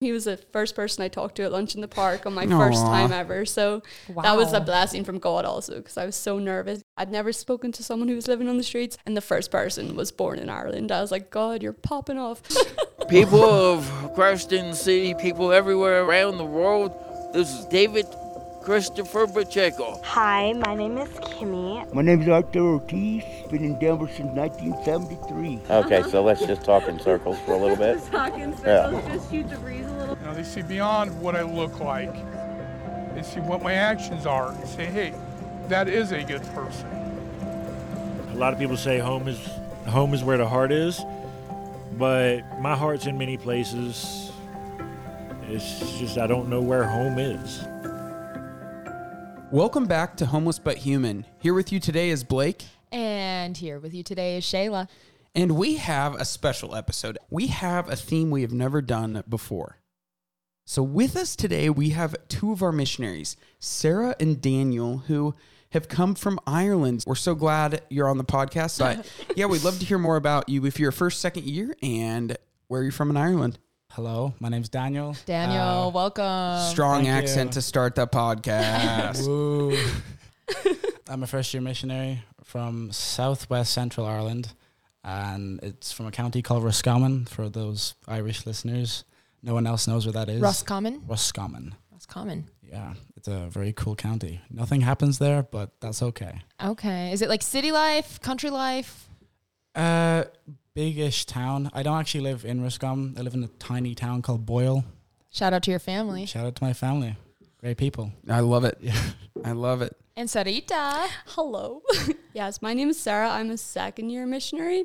He was the first person I talked to at lunch in the park on my first time ever. So that was a blessing from God also because I was so nervous. I'd never spoken to someone who was living on the streets, and the first person was born in Ireland. I was like, God, you're popping off. people of Creston City, people everywhere around the world. This is David Christopher Pacheco. Hi, my name is Kimmy. My name is Arthur Ortiz. Been in Denver since 1973. Okay, so let's just talk in circles for a little bit. Just talk in circles, yeah. Now they see beyond what I look like. They see what my actions are and say, hey, that is a good person. A lot of people say home is home is where the heart is, but my heart's in many places. It's just I don't know where home is. Welcome back to Homeless But Human. Here with you today is Blake, And here with you today is Shayla. and we have a special episode. We have a theme we have never done before. So, with us today, we have two of our missionaries, Sarah and Daniel, who have come from Ireland. We're so glad you're on the podcast. But yeah, we'd love to hear more about you if you're a first, second year, and where you're from in Ireland. Hello, my name's Daniel. Daniel, Uh, welcome. Strong thank accent you. to start the podcast. Woo. I'm a first year missionary from southwest central Ireland, and it's from a county called Roscommon for those Irish listeners. No one else knows where that is. Roscommon. Roscommon. Roscommon. Yeah, it's a very cool county. Nothing happens there, but that's okay. Okay. Is it like city life, country life? Uh, big-ish town. I don't actually live in Roscommon. I live in a tiny town called Boyle. Shout out to your family. Shout out to my family. Great people. I love it. Yeah. I love it. And Sarita. Hello. yes, my name is Sarah. I'm a second year missionary.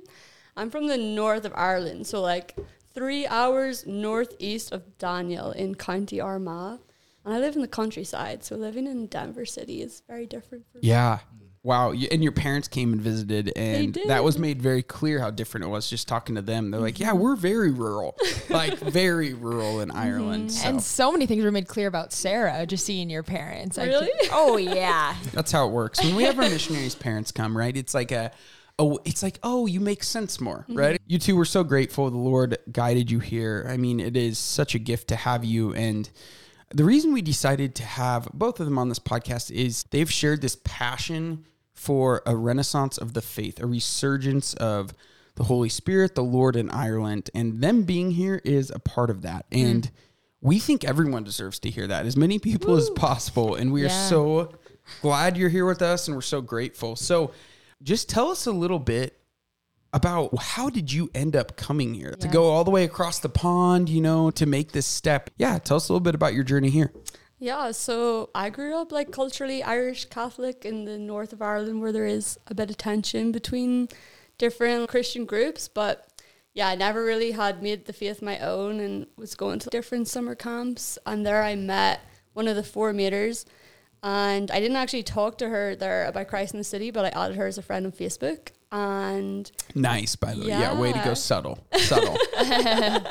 I'm from the north of Ireland, so like three hours northeast of Daniel in County Armagh. And I live in the countryside, so living in Denver City is very different for me. Yeah. Wow. You- And your parents came and visited, and that was made very clear how different it was just talking to them. They're like, yeah, we're very rural, like very rural in Ireland. Mhm. So And so many things were made clear about Sarah just seeing your parents. Really? keep- oh, yeah. that's how it works. When we have our missionaries' parents come, right? It's like a, oh, it's like, oh, you make sense more, mm-hmm. right? You two were so grateful the Lord guided you here. I mean, it is such a gift to have you. And the reason we decided to have both of them on this podcast is they've shared this passion for a renaissance of the faith, a resurgence of the Holy Spirit, the Lord in Ireland, and them being here is a part of that. Hmm. And we think everyone deserves to hear that, as many people as possible. And we are so glad you're here with us, and we're so grateful. So, just tell us a little bit about how did you end up coming here to go all the way across the pond, you know, to make this step. Yeah, tell us a little bit about your journey here. Yeah, so I grew up like culturally Irish Catholic in the north of Ireland where there is a bit of tension between different Christian groups, but yeah, I never really had made the faith my own and was going to different summer camps and there I met one of the four meters and I didn't actually talk to her there about Christ in the City, but I added her as a friend on Facebook and Nice, by the way. Yeah, way to go subtle. Subtle. and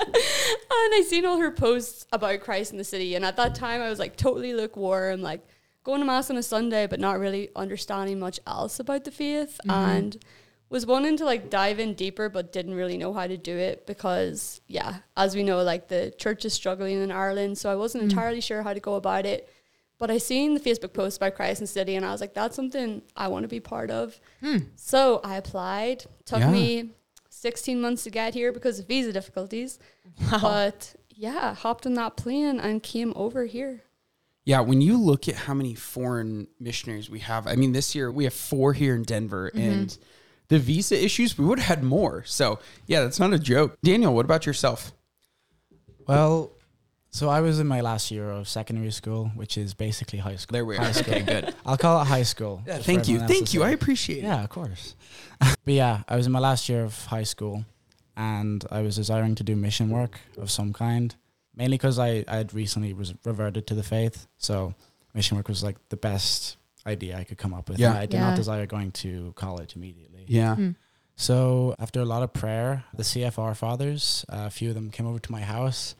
I seen all her posts about Christ in the city. And at that time, I was like totally lukewarm, like going to mass on a Sunday, but not really understanding much else about the faith. Mm-hmm. And was wanting to like dive in deeper, but didn't really know how to do it because, yeah, as we know, like the church is struggling in Ireland. So I wasn't mm. entirely sure how to go about it. But I seen the Facebook post about Christ in the City, and I was like, that's something I want to be part of. Hmm. So I applied. Took Yeah. me 16 months to get here because of visa difficulties. But yeah, hopped on that plane and came over here. Yeah, when you look at how many foreign missionaries we have, I mean, this year we have four here in Denver, mm-hmm. and the visa issues, we would have had more. So, yeah, that's not a joke. Daniel, what about yourself? Well, so I was in my last year of secondary school, which is basically high school. There we are. high Okay, good. I'll call it high school. Yeah, thank you. Thank to you. I say. appreciate it. Yeah, of course. but yeah, I was in my last year of high school and I was desiring to do mission work of some kind, mainly because I, I had recently was reverted to the faith. So mission work was like the best idea I could come up with. Yeah. And I did Yeah. not desire going to college immediately. Yeah. So after a lot of prayer, the CFR fathers, uh, a few of them came over to my house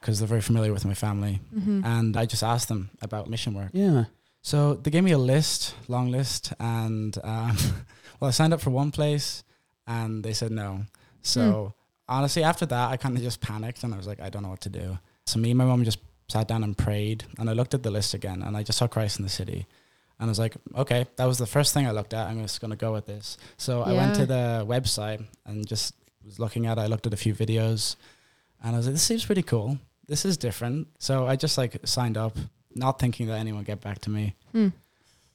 because they're very familiar with my family. And I just asked them about mission work. Yeah. So they gave me a list, long list, and um, well, I signed up for one place, and they said no. So honestly, after that, I kind of just panicked, and I was like, I don't know what to do. So me and my mom just sat down and prayed, and I looked at the list again, and I just saw Christ in the City. And I was like, okay, that was the first thing I looked at. I'm just going to go with this. So I went to the website and just was looking at it. I looked at a few videos and I was like, this seems pretty cool. This is different. So I just like signed up, not thinking that anyone would get back to me. Hmm.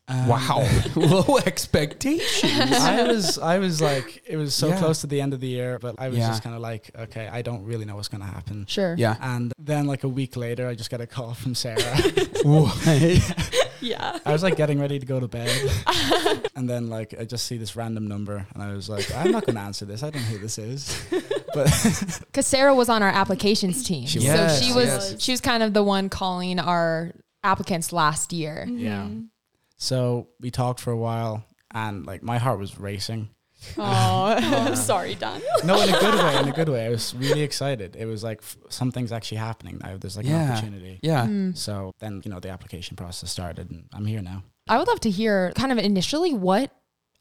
And- Wow, low expectations. I was I was like it was so Yeah. close to the end of the year, but I was Yeah. just kind of like, okay, I don't really know what's gonna happen. Sure. Yeah. And then like a week later, I just got a call from Sarah. Yeah. I was like getting ready to go to bed, and then like I just see this random number, and I was like, I'm not gonna answer this. I don't know who this is. But Because Sarah was on our applications team, She so she was Yes. she was kind of the one calling our applicants last year. Mm-hmm. yeah, so we talked for a while, and like my heart was racing. Oh, I'm sorry, Dan. No, in a good way. In a good way. I was really excited. It was like f- something's actually happening now. There's like an Yeah. opportunity. yeah. Hmm. So then, you know, the application process started and I'm here now. I would love to hear kind of initially what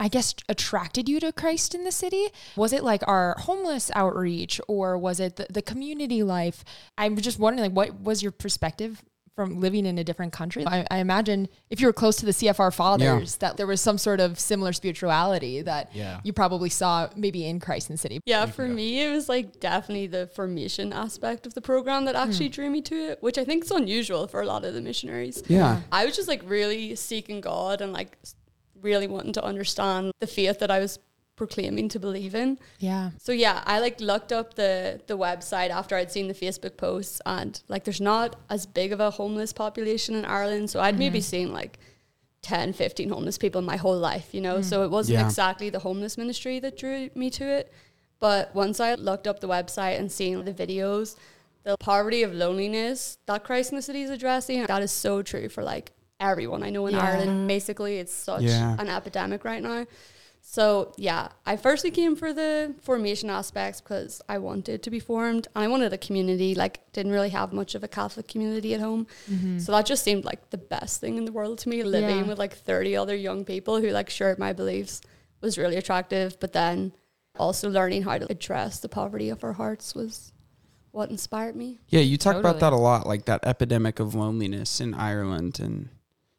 I guess attracted you to Christ in the city. Was it like our homeless outreach or was it the, the community life? I'm just wondering like what was your perspective from living in a different country? I, I imagine if you were close to the CFR fathers that there was some sort of similar spirituality that Yeah. you probably saw maybe in Christ in the city. Yeah, for me, it was like definitely the formation aspect of the program that actually hmm. drew me to it, which I think is unusual for a lot of the missionaries. Yeah. I was just like really seeking God and like really wanting to understand the faith that I was proclaiming to believe in. Yeah. So yeah, I like looked up the the website after I'd seen the Facebook posts and like there's not as big of a homeless population in Ireland. So I'd maybe mm-hmm. seen like 10, 15 homeless people in my whole life, you know? So mm. it wasn't Yeah. exactly the homeless ministry that drew me to it. But once I looked up the website and seen the videos, the poverty of loneliness that Christ in the City is addressing, that is so true for like everyone I know in Yeah. Ireland. Basically, it's such Yeah. an epidemic right now. So yeah, I firstly came for the formation aspects because I wanted to be formed and I wanted a community. Like didn't really have much of a Catholic community at home, mm-hmm. so that just seemed like the best thing in the world to me. Living Yeah. with like thirty other young people who like shared my beliefs was really attractive. But then also learning how to address the poverty of our hearts was what inspired me. Yeah, you talk about that a lot, like that epidemic of loneliness in Ireland, and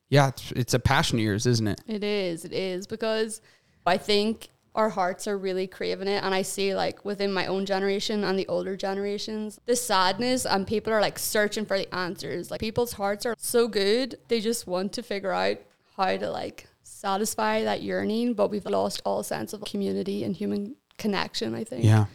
yeah, it's, it's a passion of yours, isn't it? It is, it is because I think our hearts are really craving it. And I see like within my own generation and the older generations, the sadness and people are like searching for the answers. Like people's hearts are so good. They just want to figure out how to like satisfy that yearning, but we've lost all sense of community and human connection, I think. Yeah,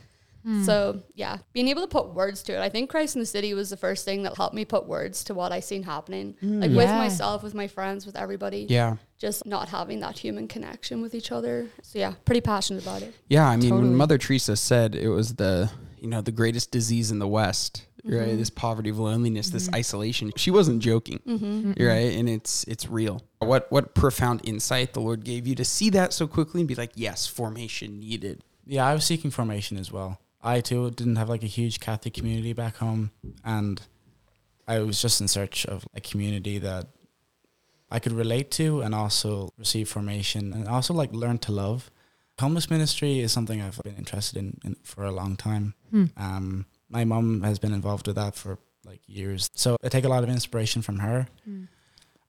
hmm. So yeah, being able to put words to it. I think Christ in the City was the first thing that helped me put words to what I seen happening. Like with hmm. myself, with my friends, with everybody yeah, just not having that human connection with each other. So yeah, pretty passionate about it. yeah. I mean, Totally. when Mother Teresa said it was the you know the greatest disease in the West, Mm-hmm. right? This poverty of loneliness, this isolation. She wasn't joking, Mm-hmm. right? And it's it's real. What what profound insight the Lord gave you to see that so quickly and be like, yes, formation needed. Yeah, I was seeking formation as well. I too didn't have like a huge Catholic community back home, and I was just in search of a community that I could relate to and also receive formation and also like learn to love. Homeless ministry is something I've been interested in, in for a long time. Um, my mom has been involved with that for like years, so I take a lot of inspiration from her.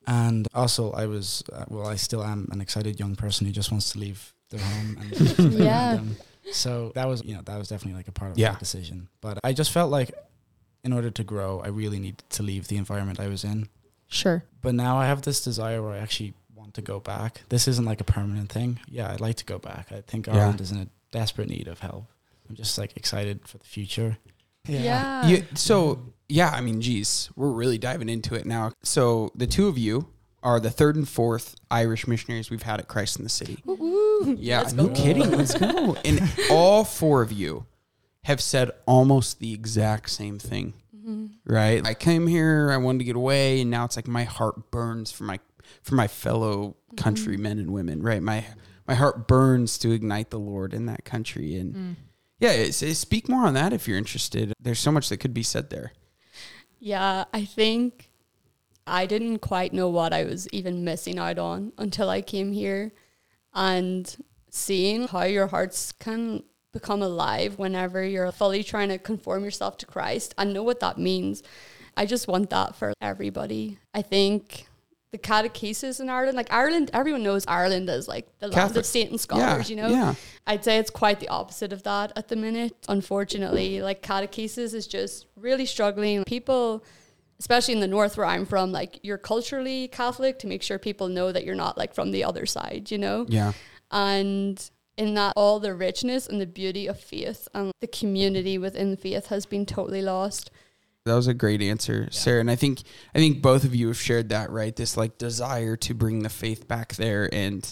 And also, I was uh, well, I still am an excited young person who just wants to leave their home and Yeah. them. So that was, you know, that was definitely like a part of Yeah. my decision. But I just felt like in order to grow, I really needed to leave the environment I was in. Sure. But now I have this desire where I actually want to go back. This isn't like a permanent thing. Yeah, I'd like to go back. I think Yeah. Ireland is in a desperate need of help. I'm just like excited for the future. Yeah. You, so yeah, I mean, geez, we're really diving into it now. So the two of you are the third and fourth Irish missionaries we've had at Christ in the City. Yeah, no kidding. Let's go. And all four of you have said almost the exact same thing, Mm-hmm. right? I came here, I wanted to get away, and now it's like my heart burns for my for my fellow mm-hmm. countrymen and women, right? My my heart burns to ignite the Lord in that country, and mm. yeah, it's, it's- speak more on that if you're interested. There's so much that could be said there. Yeah, I think I didn't quite know what I was even missing out on until I came here and seeing how your hearts can become alive whenever you're fully trying to conform yourself to Christ I know what that means. I just want that for everybody. I think the catechesis in Ireland, like Ireland, everyone knows Ireland as like the land Catholic. of Satan scholars, Yeah, you know? yeah. I'd say it's quite the opposite of that at the minute. Unfortunately, like catechesis is just really struggling. People, especially in the north where I'm from, like you're culturally Catholic to make sure people know that you're not like from the other side, you know? Yeah. And in that, all the richness and the beauty of faith and the community within faith has been totally lost. That was a great answer, Sarah. And I think I think both of you have shared that, right? This like desire to bring the faith back there and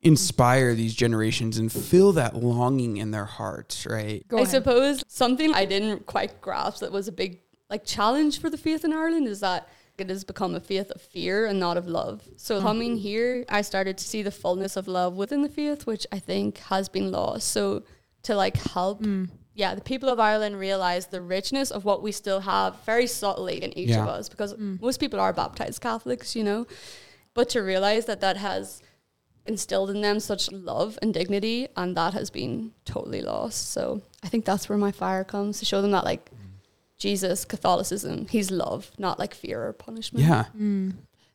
inspire these generations and fill that longing in their hearts, right? Go I ahead. suppose something I didn't quite grasp that was a big like challenge for the faith in Ireland is that it has become a faith of fear and not of love. So mm-hmm. coming here, I started to see the fullness of love within the faith, which I think has been lost. So to like help, mm. yeah, the people of Ireland realize the richness of what we still have very subtly in each of us, because mm. most people are baptized Catholics, you know, but to realize that that has instilled in them such love and dignity and that has been totally lost. So i think that's where my fire comes to show them that like jesus catholicism he's love not like fear or punishment Yeah.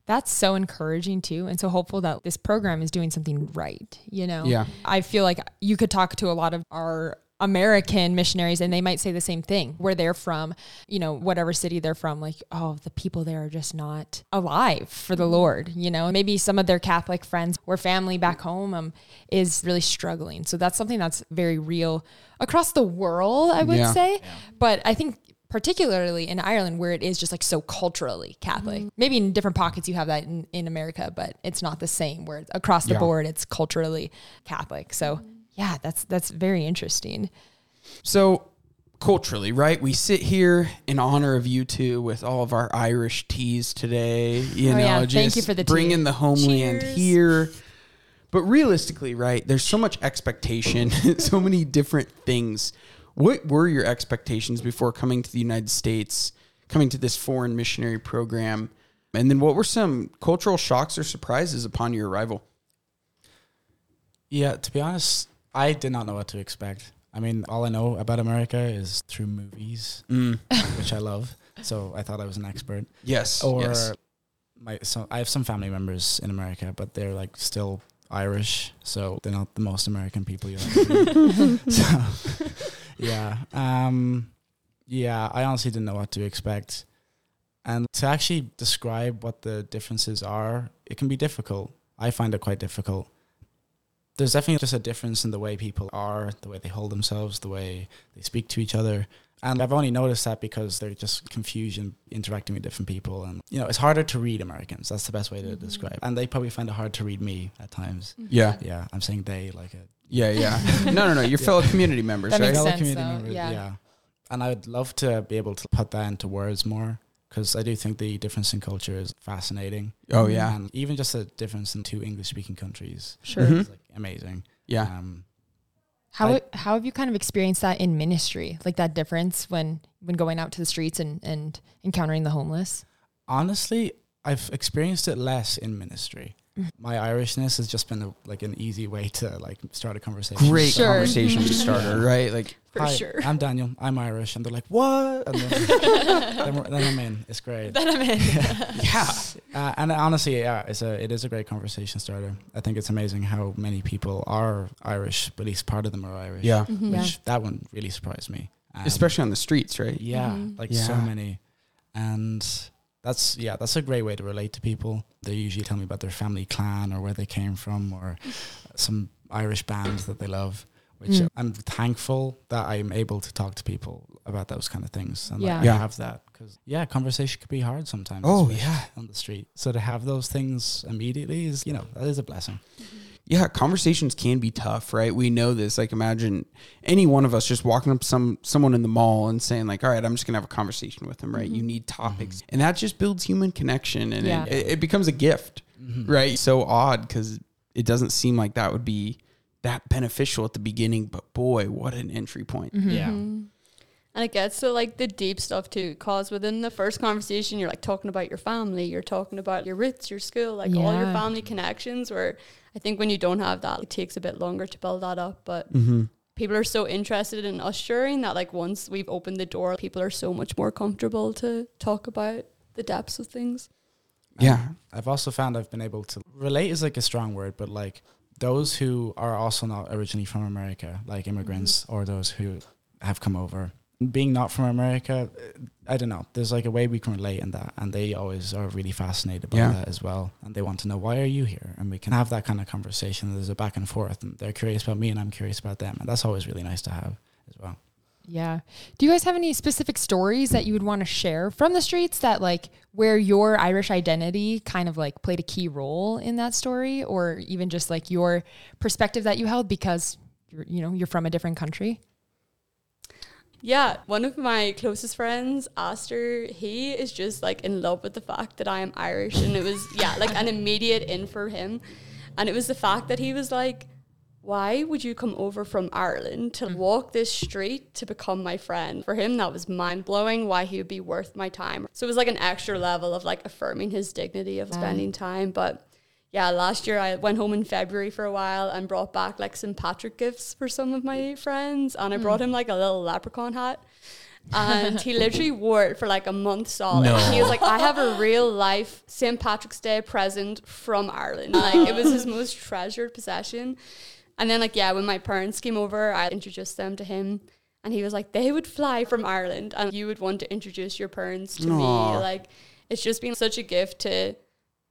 That's so encouraging too, and so hopeful that this program is doing something right. You know, Yeah. I feel like you could talk to a lot of our American missionaries, and they might say the same thing. Where they're from, you know, whatever city they're from, like, oh, the people there are just not alive for the Lord. You know, maybe some of their Catholic friends or family back home um, is really struggling. So that's something that's very real across the world, I would Yeah. say. But I think particularly in Ireland where it is just like so culturally Catholic. Mm-hmm. Maybe in different pockets you have that in, in America, but it's not the same where it's across the Yeah. board it's culturally Catholic. So mm-hmm. yeah, that's that's very interesting. So culturally, right? We sit here in honor of you two with all of our Irish teas today. You Oh, know, yeah. just Thank you for the tea. bringing the homeland Cheers. here. But realistically, right? There's so much expectation, so many different things. What were your expectations before coming to the United States, coming to this foreign missionary program? And then what were some cultural shocks or surprises upon your arrival? Yeah, to be honest, I did not know what to expect. I mean, all I know about America is through movies, mm. which I love. So I thought I was an expert. Yes. Or yes. my so I have some family members in America, but they're like still Irish, so they're not the most American people you'll ever meet. so yeah, um, yeah, I honestly didn't know what to expect, and to actually describe what the differences are, it can be difficult. I find it quite difficult. There's definitely just a difference in the way people are, the way they hold themselves, the way they speak to each other. And I've only noticed that because they're just confusion interacting with different people. And, you know, it's harder to read Americans. That's the best way to describe. And they probably find it hard to read me at times. Yeah. Yeah, I'm saying they like it. Yeah, yeah. no, no, no. Your fellow community members, That right? makes fellow sense, community though. members, Yeah. And I would love to be able to put that into words more because I do think the difference in culture is fascinating. Oh, yeah. And even just the difference in two English speaking countries Sure. Mhm. is like amazing. Yeah. Um, How I- how have you kind of experienced that in ministry? Like that difference when when going out to the streets and and encountering the homeless? honestly, I've experienced it less in ministry. My Irishness has just been a, like an easy way to like start a conversation. Great Sure. conversation starter, right? Like, for Hi, sure I'm Daniel. I'm Irish, and they're like, "What?" And then, then, then I'm in. It's great. Then I'm in. yeah. Uh, and honestly, yeah, it's a it is a great conversation starter. I think it's amazing how many people are Irish, but at least part of them are Irish. Yeah. Mm-hmm. which that one really surprised me. Um, Especially on the streets, right? yeah, Mhm. like so many, and that's yeah, that's a great way to relate to people. They usually tell me about their family clan or where they came from or some Irish bands that they love. Which Mm. I'm thankful that I'm able to talk to people about those kind of things and Yeah. yeah. Yeah. I have that because yeah, conversation could be hard sometimes. Oh, yeah. on the street. So to have those things immediately is you know that is a blessing. Mm-hmm. Yeah, conversations can be tough, right? We know this. Like, imagine any one of us just walking up some someone in the mall and saying, like, "All right, I'm just gonna have a conversation with them." Right? You mm-hmm. need topics, mm-hmm. and that just builds human connection, and Yeah. it, it becomes a gift, right? So odd because it doesn't seem like that would be that beneficial at the beginning, but boy, what an entry point! Yeah. And it gets to like the deep stuff too, cause within the first conversation, you're like talking about your family, you're talking about your roots, your school, like all your family connections. Where I think when you don't have that, it takes a bit longer to build that up. But Mm-hmm. people are so interested in us sharing that like once we've opened the door, people are so much more comfortable to talk about the depths of things. Yeah. I've also found I've been able to relate is like a strong word, but like those who are also not originally from America, like immigrants or those who have come over. Being not from America, uh, I don't know. There's like a way we can relate in that, and they always are really fascinated by Yeah. that as well. And they want to know why are you here, and we can have that kind of conversation. There's a back and forth, and they're curious about me, and I'm curious about them, and that's always really nice to have as well. Yeah. Do you guys have any specific stories that you would want to share from the streets that like where your Irish identity kind of like played a key role in that story or even just like your perspective that you held because you're you know, you're from a different country? Yeah, one of my closest friends, Aster, he is just like in love with the fact that I am Irish. And it was, yeah, like an immediate in for him. And it was the fact that he was like, why would you come over from Ireland to mm. walk this street to become my friend? For him, that was mind blowing why he would be worth my time. So it was like an extra level of like affirming his dignity of mm. spending time. But yeah, last year I went home in February for a while and brought back like some Patrick gifts for some of my friends. And I hmm. brought him like a little leprechaun hat. And he literally wore it for like a month solid. No. He was like, I have a real life St. Patrick's Day present from Ireland. Like it was his most treasured possession. And then like yeah, when my parents came over, I introduced them to him. And he was like, they would fly from Ireland and you would want to introduce your parents to Aw. me. Like it's just been such a gift to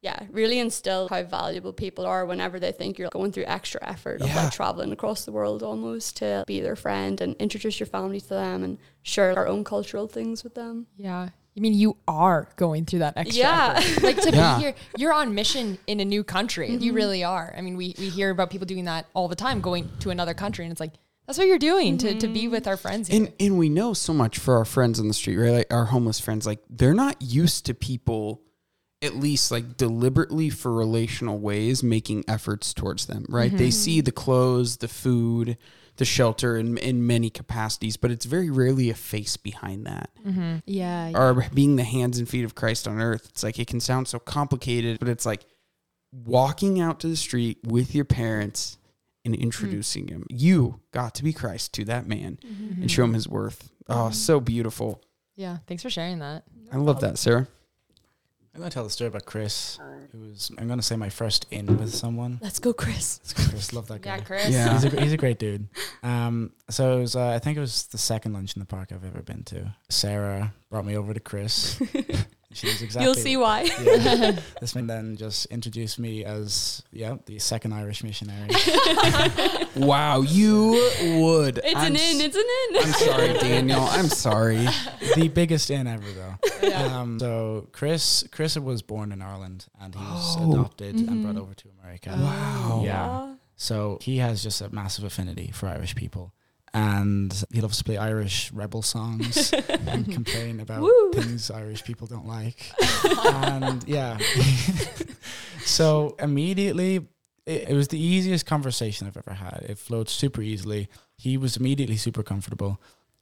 yeah, really instill how valuable people are whenever they think you're going through extra effort of Yeah. like traveling across the world almost to be their friend and introduce your family to them and share our own cultural things with them. Yeah. I mean, you are going through that extra. Yeah. effort. Like to Yeah. be here, you're on mission in a new country. Mm-hmm. You really are. I mean, we, we hear about people doing that all the time, going to another country. And it's like, that's what you're doing to, to be with our friends. Here. And and we know so much for our friends on the street, right? Like our homeless friends, like they're not used to people at least like deliberately for relational ways making efforts towards them, right? They mm-hmm. see the clothes, the food, the shelter in in many capacities, but it's very rarely a face behind that. Mm-hmm. yeah. Or being the hands and feet of Christ on earth. It's like it can sound so complicated, but it's like walking out to the street with your parents and introducing mm. him. You got to be Christ to that man and mm-hmm. show him his worth. Oh, so beautiful. Yeah. Thanks for sharing that. I love that, Sarah. I'm gonna tell the story about Chris, who was I'm gonna say my first in with someone. Let's go, Chris. Chris, love that guy. Yeah, Chris. Yeah. He's a, he's a great dude. Um, so it was, uh, I think it was the second lunch in the park I've ever been to. Sarah brought me over to Chris. she was exactly. You'll see why. Yeah. this man then just introduced me as yeah the second Irish missionary. Wow, you would. It's I'm an in, it's an in. I'm sorry, Daniel. I'm sorry. the biggest in ever though. Um, so Chris Chris was born in Ireland and he was Oh. adopted and brought over to America. Wow. Yeah. So he has just a massive affinity for Irish people. And he loves to play Irish rebel songs and complain about Woo. things Irish people don't like. and yeah. so immediately, it, it was the easiest conversation I've ever had. It flowed super easily. He was immediately super comfortable.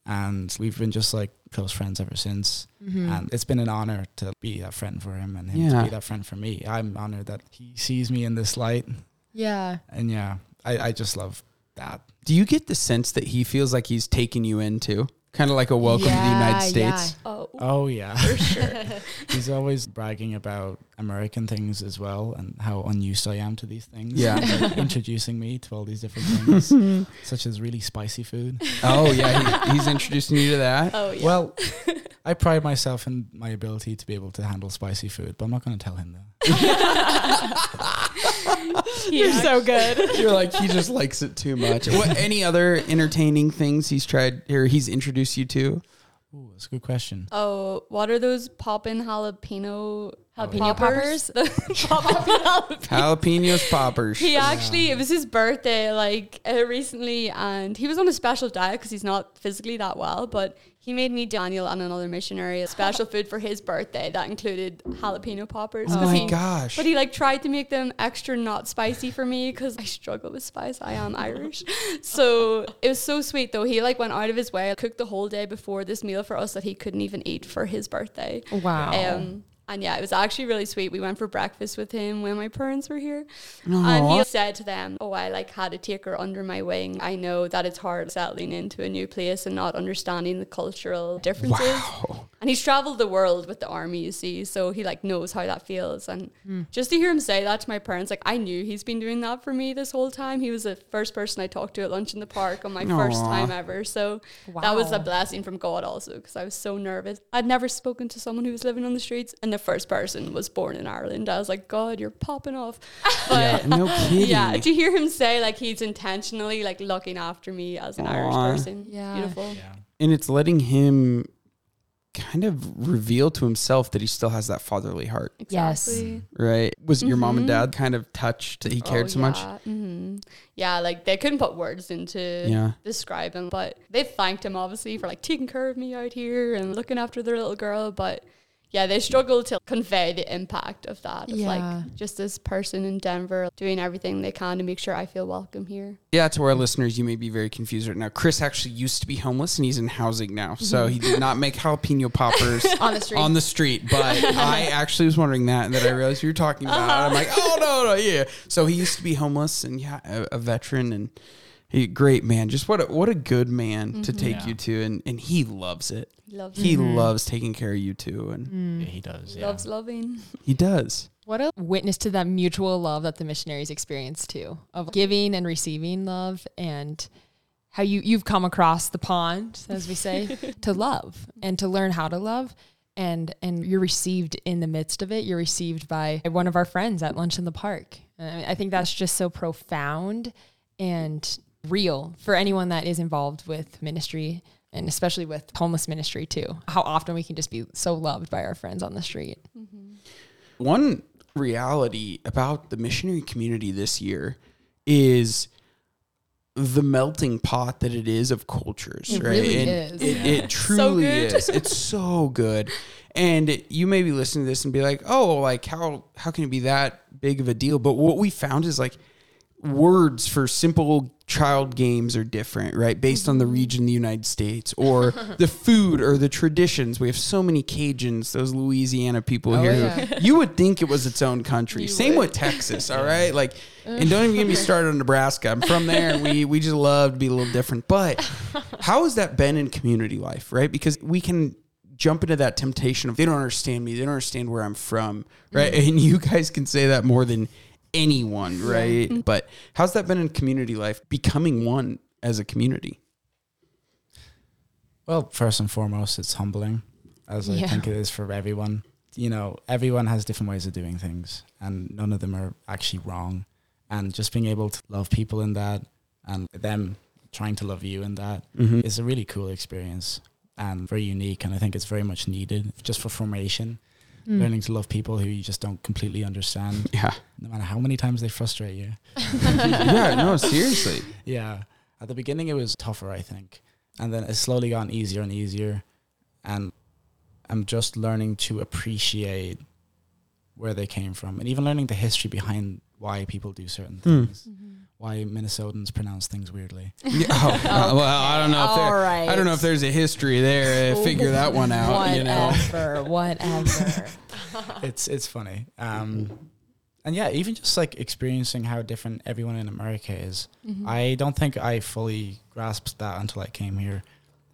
And we've been just like close friends ever since. Mm-hmm. And it's been an honor to be that friend for him and him Yeah. to be that friend for me. I'm honored that he sees me in this light. Yeah. And yeah, I, I just love that. Do you get the sense that he feels like he's taking you into kind of like a welcome to the Yeah, United yeah. States? Oh, Oh yeah, for sure. He's always bragging about American things as well and how unused I am to these things. Yeah. Like, introducing me to all these different things, such as really spicy food. Oh yeah, he, he's introducing you to that. oh yeah. Well, I pride myself in my ability to be able to handle spicy food, but I'm not going to tell him that. You're so good. You're like he just likes it too much. What any other entertaining things he's tried or he's introduced you to? Ooh, that's a good question. Oh, what are those poppin' jalapeno Jalapeno poppers? The. Jalapenos poppers. He actually, it was his birthday like uh, recently, and he was on a special diet because he's not physically that well. But he made me, Daniel, and another missionary a special food for his birthday that included jalapeno poppers. Oh 'cause my he- gosh. But he like tried to make them extra not spicy for me because I struggle with spice. I am Irish, so it was so sweet though. He like went out of his way, cooked the whole day before this meal for us that he couldn't even eat for his birthday. Wow. Um, And yeah, it was actually really sweet. We went for breakfast with him when my parents were here. And he said to them, Oh, I like had to take her under my wing. I know that it's hard settling into a new place and not understanding the cultural differences. Wow. And he's traveled the world with the army, you see, so he like knows how that feels. And Hmm. just to hear him say that to my parents, like I knew he's been doing that for me this whole time. He was the first person I talked to at lunch in the park on my first time ever. So that was a blessing from God also because I was so nervous. I'd never spoken to someone who was living on the streets, and the first person was born in Ireland. I was like, God, you're popping off. But Yeah, no kidding. yeah, to hear him say like he's intentionally like looking after me as an Irish person, Yeah. beautiful. and it's letting him kind of reveal to himself that he still has that fatherly heart, Yes. Exactly. right? Was it your mom and Mhm. dad kind of touched that he cared Oh, so much? yeah. hmm Yeah, like they couldn't put words into Yeah. describe him, but they thanked him obviously for like taking care of me out here and looking after their little girl. But yeah, they struggle to convey the impact of that. Of Yeah. like just this person in Denver doing everything they can to make sure I feel welcome here. Yeah, to our listeners, you may be very confused right now. Chris actually used to be homeless and he's in housing now. So he did not make jalapeno poppers On the street. on the street. But I actually was wondering that and then I realized you were talking about it. I'm uh-huh. like, oh, no, no, yeah. So he used to be homeless and yeah, a, a veteran and he, great man. Just what a, what a good man to mm-hmm. take Yeah. you to. And, and he loves it. He loves He mm-hmm. loves taking care of you too. And Yeah, mm. he does. Yeah. loves loving. he does. What a witness to that mutual love that the missionaries experience too, of giving and receiving love and how you, you've come across the pond, as we say, to love and to learn how to love. And, and you're received in the midst of it. You're received by one of our friends at lunch in the park. And I think that's just so profound and real for anyone that is involved with ministry and especially with homeless ministry too. How often we can just be so loved by our friends on the street. Mm-hmm. One reality about the missionary community this year is the melting pot that it is of cultures, It right? really and is. It, Yeah. it truly good. is. It's so good. And you may be listening to this and be like, "Oh, like how how can it be that big of a deal?" But what we found is like words for simple child games are different, right? Based on the mm-hmm. region in the United States or the food or the traditions. We have so many Cajuns, those Louisiana people Oh, here. yeah. You would think it was its own country. Same with Texas, all right? Like uh. and don't even get me started on Nebraska. I'm from there and we we just love to be a little different. But how has that been in community life, right? Because we can jump into that temptation of they don't understand me, they don't understand where I'm from, right? Mm-hmm. And you guys can say that more than anyone, right? But how's that been in community life, becoming one as a community? Well, first and foremost, it's humbling, as I think it is for everyone. You know, everyone has different ways of doing things, and none of them are actually wrong. And just being able to love people in that, and them trying to love you in that, Mhm. is a really cool experience and very unique. And I think it's very much needed just for formation, Mm. learning to love people who you just don't completely understand, Yeah. no matter how many times they frustrate you. yeah, no, seriously. Yeah. At the beginning, it was tougher, I think. And then it's slowly gotten easier and easier. And I'm just learning to appreciate where they came from and even learning the history behind why people do certain Hmm. things, why Minnesotans pronounce things weirdly. Yeah, oh, well, I don't know if there, All right. I don't know if there's a history there. Uh, figure that one out, you know. Whatever, whatever. it's it's funny. Um, and yeah, even just like experiencing how different everyone in America is. Mm-hmm. I don't think I fully grasped that until I came here.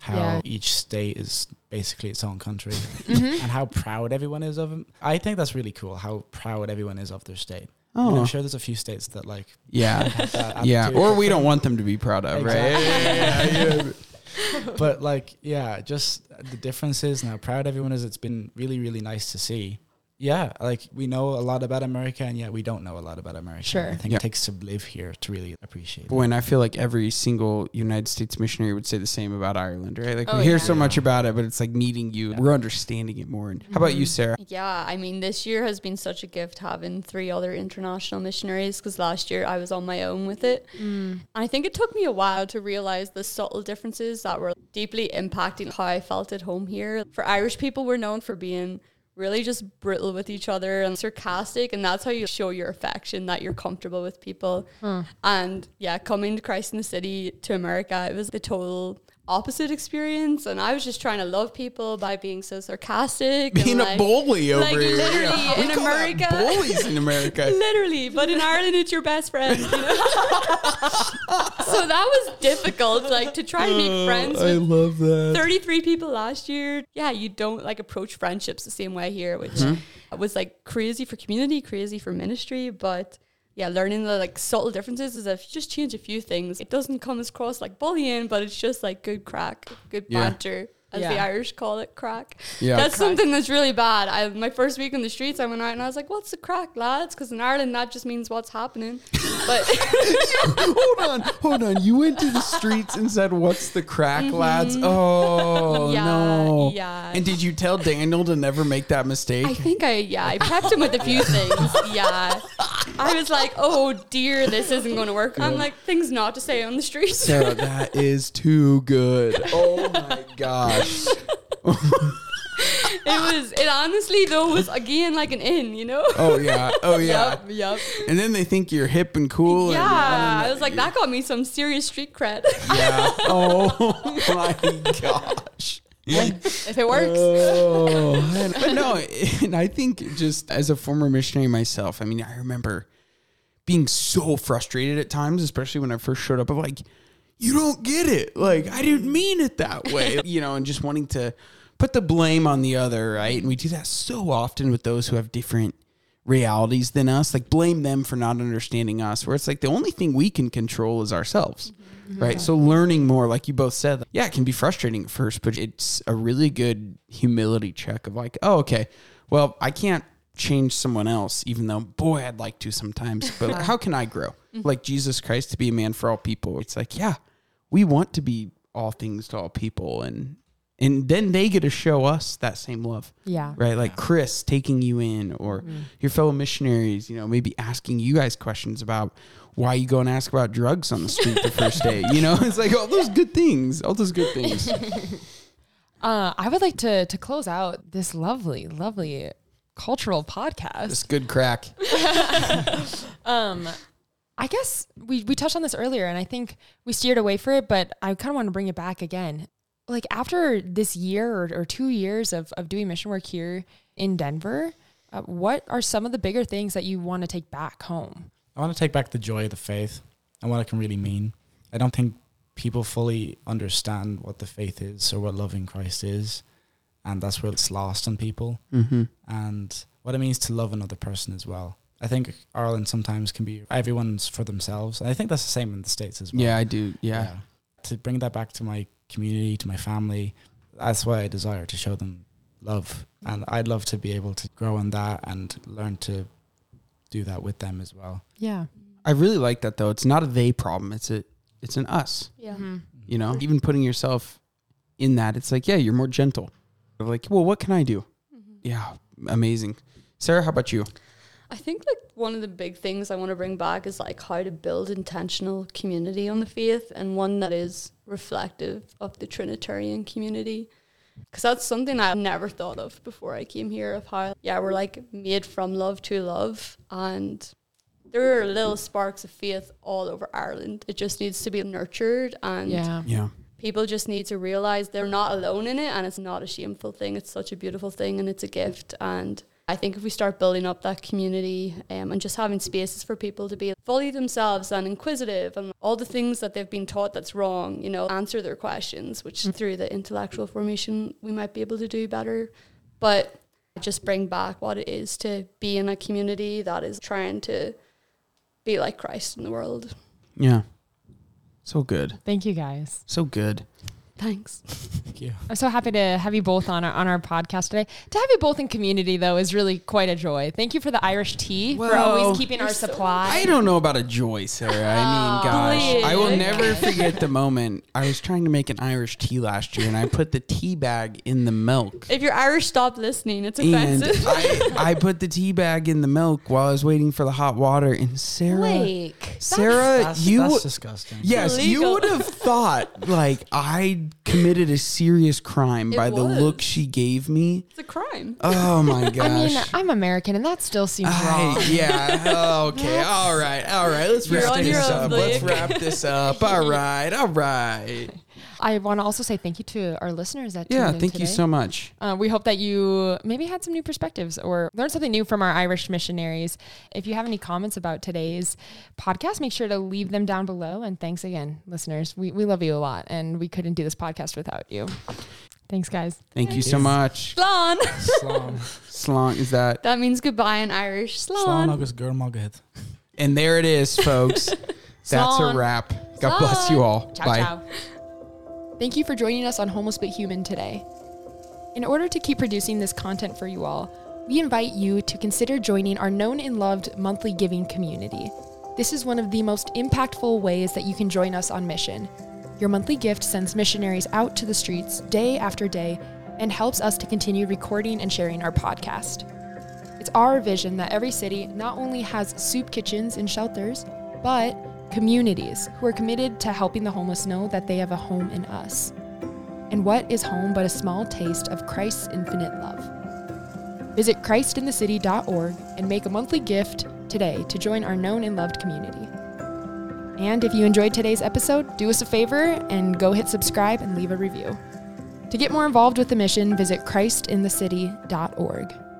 How Yeah. each state is basically its own country, Mm-hmm. and how proud everyone is of them. I think that's really cool. How proud everyone is of their state. Oh. And Oh, I'm sure there's a few states that like yeah, that yeah. Or we don't want them to be proud of, right? Exactly. but like yeah just the differences and how proud everyone is it's been really really nice to see yeah like we know a lot about america and yet we don't know a lot about america Sure. i think Yeah. it takes to live here to really appreciate it Boy, and I feel like every single United States missionary would say the same about Ireland, right? Like Oh, we hear yeah. so much about it, but it's like meeting you. We're understanding it more. And how about you, mm-hmm. Sarah? Yeah, I mean, this year has been such a gift having three other international missionaries because last year I was on my own with it. And I think it took me a while to realize the subtle differences that were deeply impacting how I felt at home here. For Irish people, we're known for being really just brutal with each other and sarcastic, and that's how you show your affection that you're comfortable with people. Hmm. And yeah, coming to Christ in the City to America, it was the total opposite experience, and I was just trying to love people by being so sarcastic. and, Being a bully over like, here. literally Yeah. We in call that America. bullies in America. Literally, but in Ireland, it's your best friend. You know? so that was difficult, like to try and make friends I with love that. 33 people last year. Yeah, you don't like approach friendships the same way here, which Mhm. was like crazy for community, crazy for ministry. But yeah, learning the like subtle differences is if you just change a few things, it doesn't come across like bullying, but it's just like good crack, good Yeah. banter. As the Irish call it, crack. Yeah. that's Crack. something that's really bad. I my first week on the streets, I went out and I was like, "What's the crack, lads?" Because in Ireland, that just means what's happening. But hold on, hold on. You went to the streets and said, "What's the crack, lads?" Oh Mm-hmm. Yeah, no. yeah. And did you tell Daniel to never make that mistake? I think I yeah I prepped him with a few things. Yeah, I was like, oh dear, this isn't going to work. I'm like things not to say on the streets. Sarah, that is too good. Oh my gosh. it was it honestly though was again like an in, you know. Oh yeah. Oh yeah. Yep, yep. And then they think you're hip and cool. Yeah, And, I was like that got me some serious street cred. yeah. Oh my gosh. if it works. Oh, man. but no, and I think just as a former missionary myself, I mean, I remember being so frustrated at times, especially when I first showed up. Of like, you don't get it. Like, I didn't mean it that way, you know, and just wanting to put the blame on the other, right? And we do that so often with those who have different realities than us, like blame them for not understanding us. Where it's like the only thing we can control is ourselves right? So learning more, like you both said, yeah, it can be frustrating at first, but it's a really good humility check of like, oh, okay, well, I can't change someone else, even though, boy, I'd like to sometimes, but how can I grow? Mm-hmm. Like Jesus Christ to be a man for all people. It's like, yeah, we want to be all things to all people, and and then they get to show us that same love Yeah. right? Like Chris taking you in, or mm-hmm. your fellow missionaries, you know, maybe asking you guys questions about why you go and ask about drugs on the street the first day. You know, it's like all those good things, all those good things. Uh, I would like to to close out this lovely, lovely cultural podcast. This good crack. Um, I guess we we touched on this earlier, and I think we steered away for it, but I kind of want to bring it back again. Like after this year or, or two years of of doing mission work here in Denver, uh, what are some of the bigger things that you want to take back home? I want to take back the joy of the faith and what it can really mean. I don't think people fully understand what the faith is or what loving Christ is. And that's where it's lost on people. Mm-hmm. And what it means to love another person as well. I think Ireland sometimes can be everyone's for themselves. And I think that's the same in the States as well. Yeah, I do. Yeah. To bring that back to my community, to my family, that's why I desire to show them love. And I'd love to be able to grow in that and learn to do that with them as well. Yeah. I really like that though. It's not a they problem. It's a it's an us. Yeah. Mm-hmm. You know, even putting yourself in that, it's like, yeah, you're more gentle. Of like, well, what can I do? Mm-hmm. Yeah, amazing. Sarah, how about you? I think like one of the big things I want to bring back is like how to build intentional community on the faith and one that is reflective of the Trinitarian community. Because that's something I never thought of before I came here of how, yeah, we're like made from love to love. And there are little sparks of faith all over Ireland. It just needs to be nurtured and Yeah. Yeah. people just need to realize they're not alone in it and it's not a shameful thing. It's such a beautiful thing and it's a gift. And I think if we start building up that community um, and just having spaces for people to be fully themselves and inquisitive and all the things that they've been taught that's wrong, you know, answer their questions, which through the intellectual formation we might be able to do better. But just bring back what it is to be in a community that is trying to be like Christ in the world. Yeah. So good. Thank you guys. So good. Thanks. Thank you. I'm so happy to have you both on our on our podcast today. To have you both in community though is really quite a joy. Thank you for the Irish tea for Well, always keeping our supply. I don't know about a joy, Sarah. I mean, oh, gosh, I will never forget the moment I was trying to make an Irish tea last year, and I put the tea bag in the milk. If you're Irish, stop listening. It's And offensive. I, I put the tea bag in the milk while I was waiting for the hot water. And Sarah, Blake, Sarah, That's, you, that's disgusting. yes, you would have thought like I committed a serious crime It by the was. look she gave me. it's a crime. Oh my gosh. I mean, I'm American, and that still seems wrong. I, yeah. Okay. All right. All right. Let's You're wrap on this your own, up. Let's wrap this up. All right. All right. I want to also say thank you to our listeners that Yeah, tuned in thank you so much. Uh, we hope that you maybe had some new perspectives or learned something new from our Irish missionaries. If you have any comments about today's podcast, make sure to leave them down below. And thanks again, listeners. We, we love you a lot, and we couldn't do this podcast without you. Thanks, guys. Thank you so much. Slán. Slán. Slán is that? That means goodbye in Irish. Slán Slán. agus gur magad. And there it is, folks. That's a wrap. God bless you all. Ciao, Bye. ciao. Thank you for joining us on Homeless But Human today. In order to keep producing this content for you all, we invite you to consider joining our known and loved monthly giving community. This is one of the most impactful ways that you can join us on mission. Your monthly gift sends missionaries out to the streets day after day and helps us to continue recording and sharing our podcast. It's our vision that every city not only has soup kitchens and shelters, but communities who are committed to helping the homeless know that they have a home in us. And what is home but a small taste of Christ's infinite love? Visit christinthecity.org and make a monthly gift today to join our known and loved community. And if you enjoyed today's episode, do us a favor and go hit subscribe and leave a review. To get more involved with the mission, visit christinthecity.org.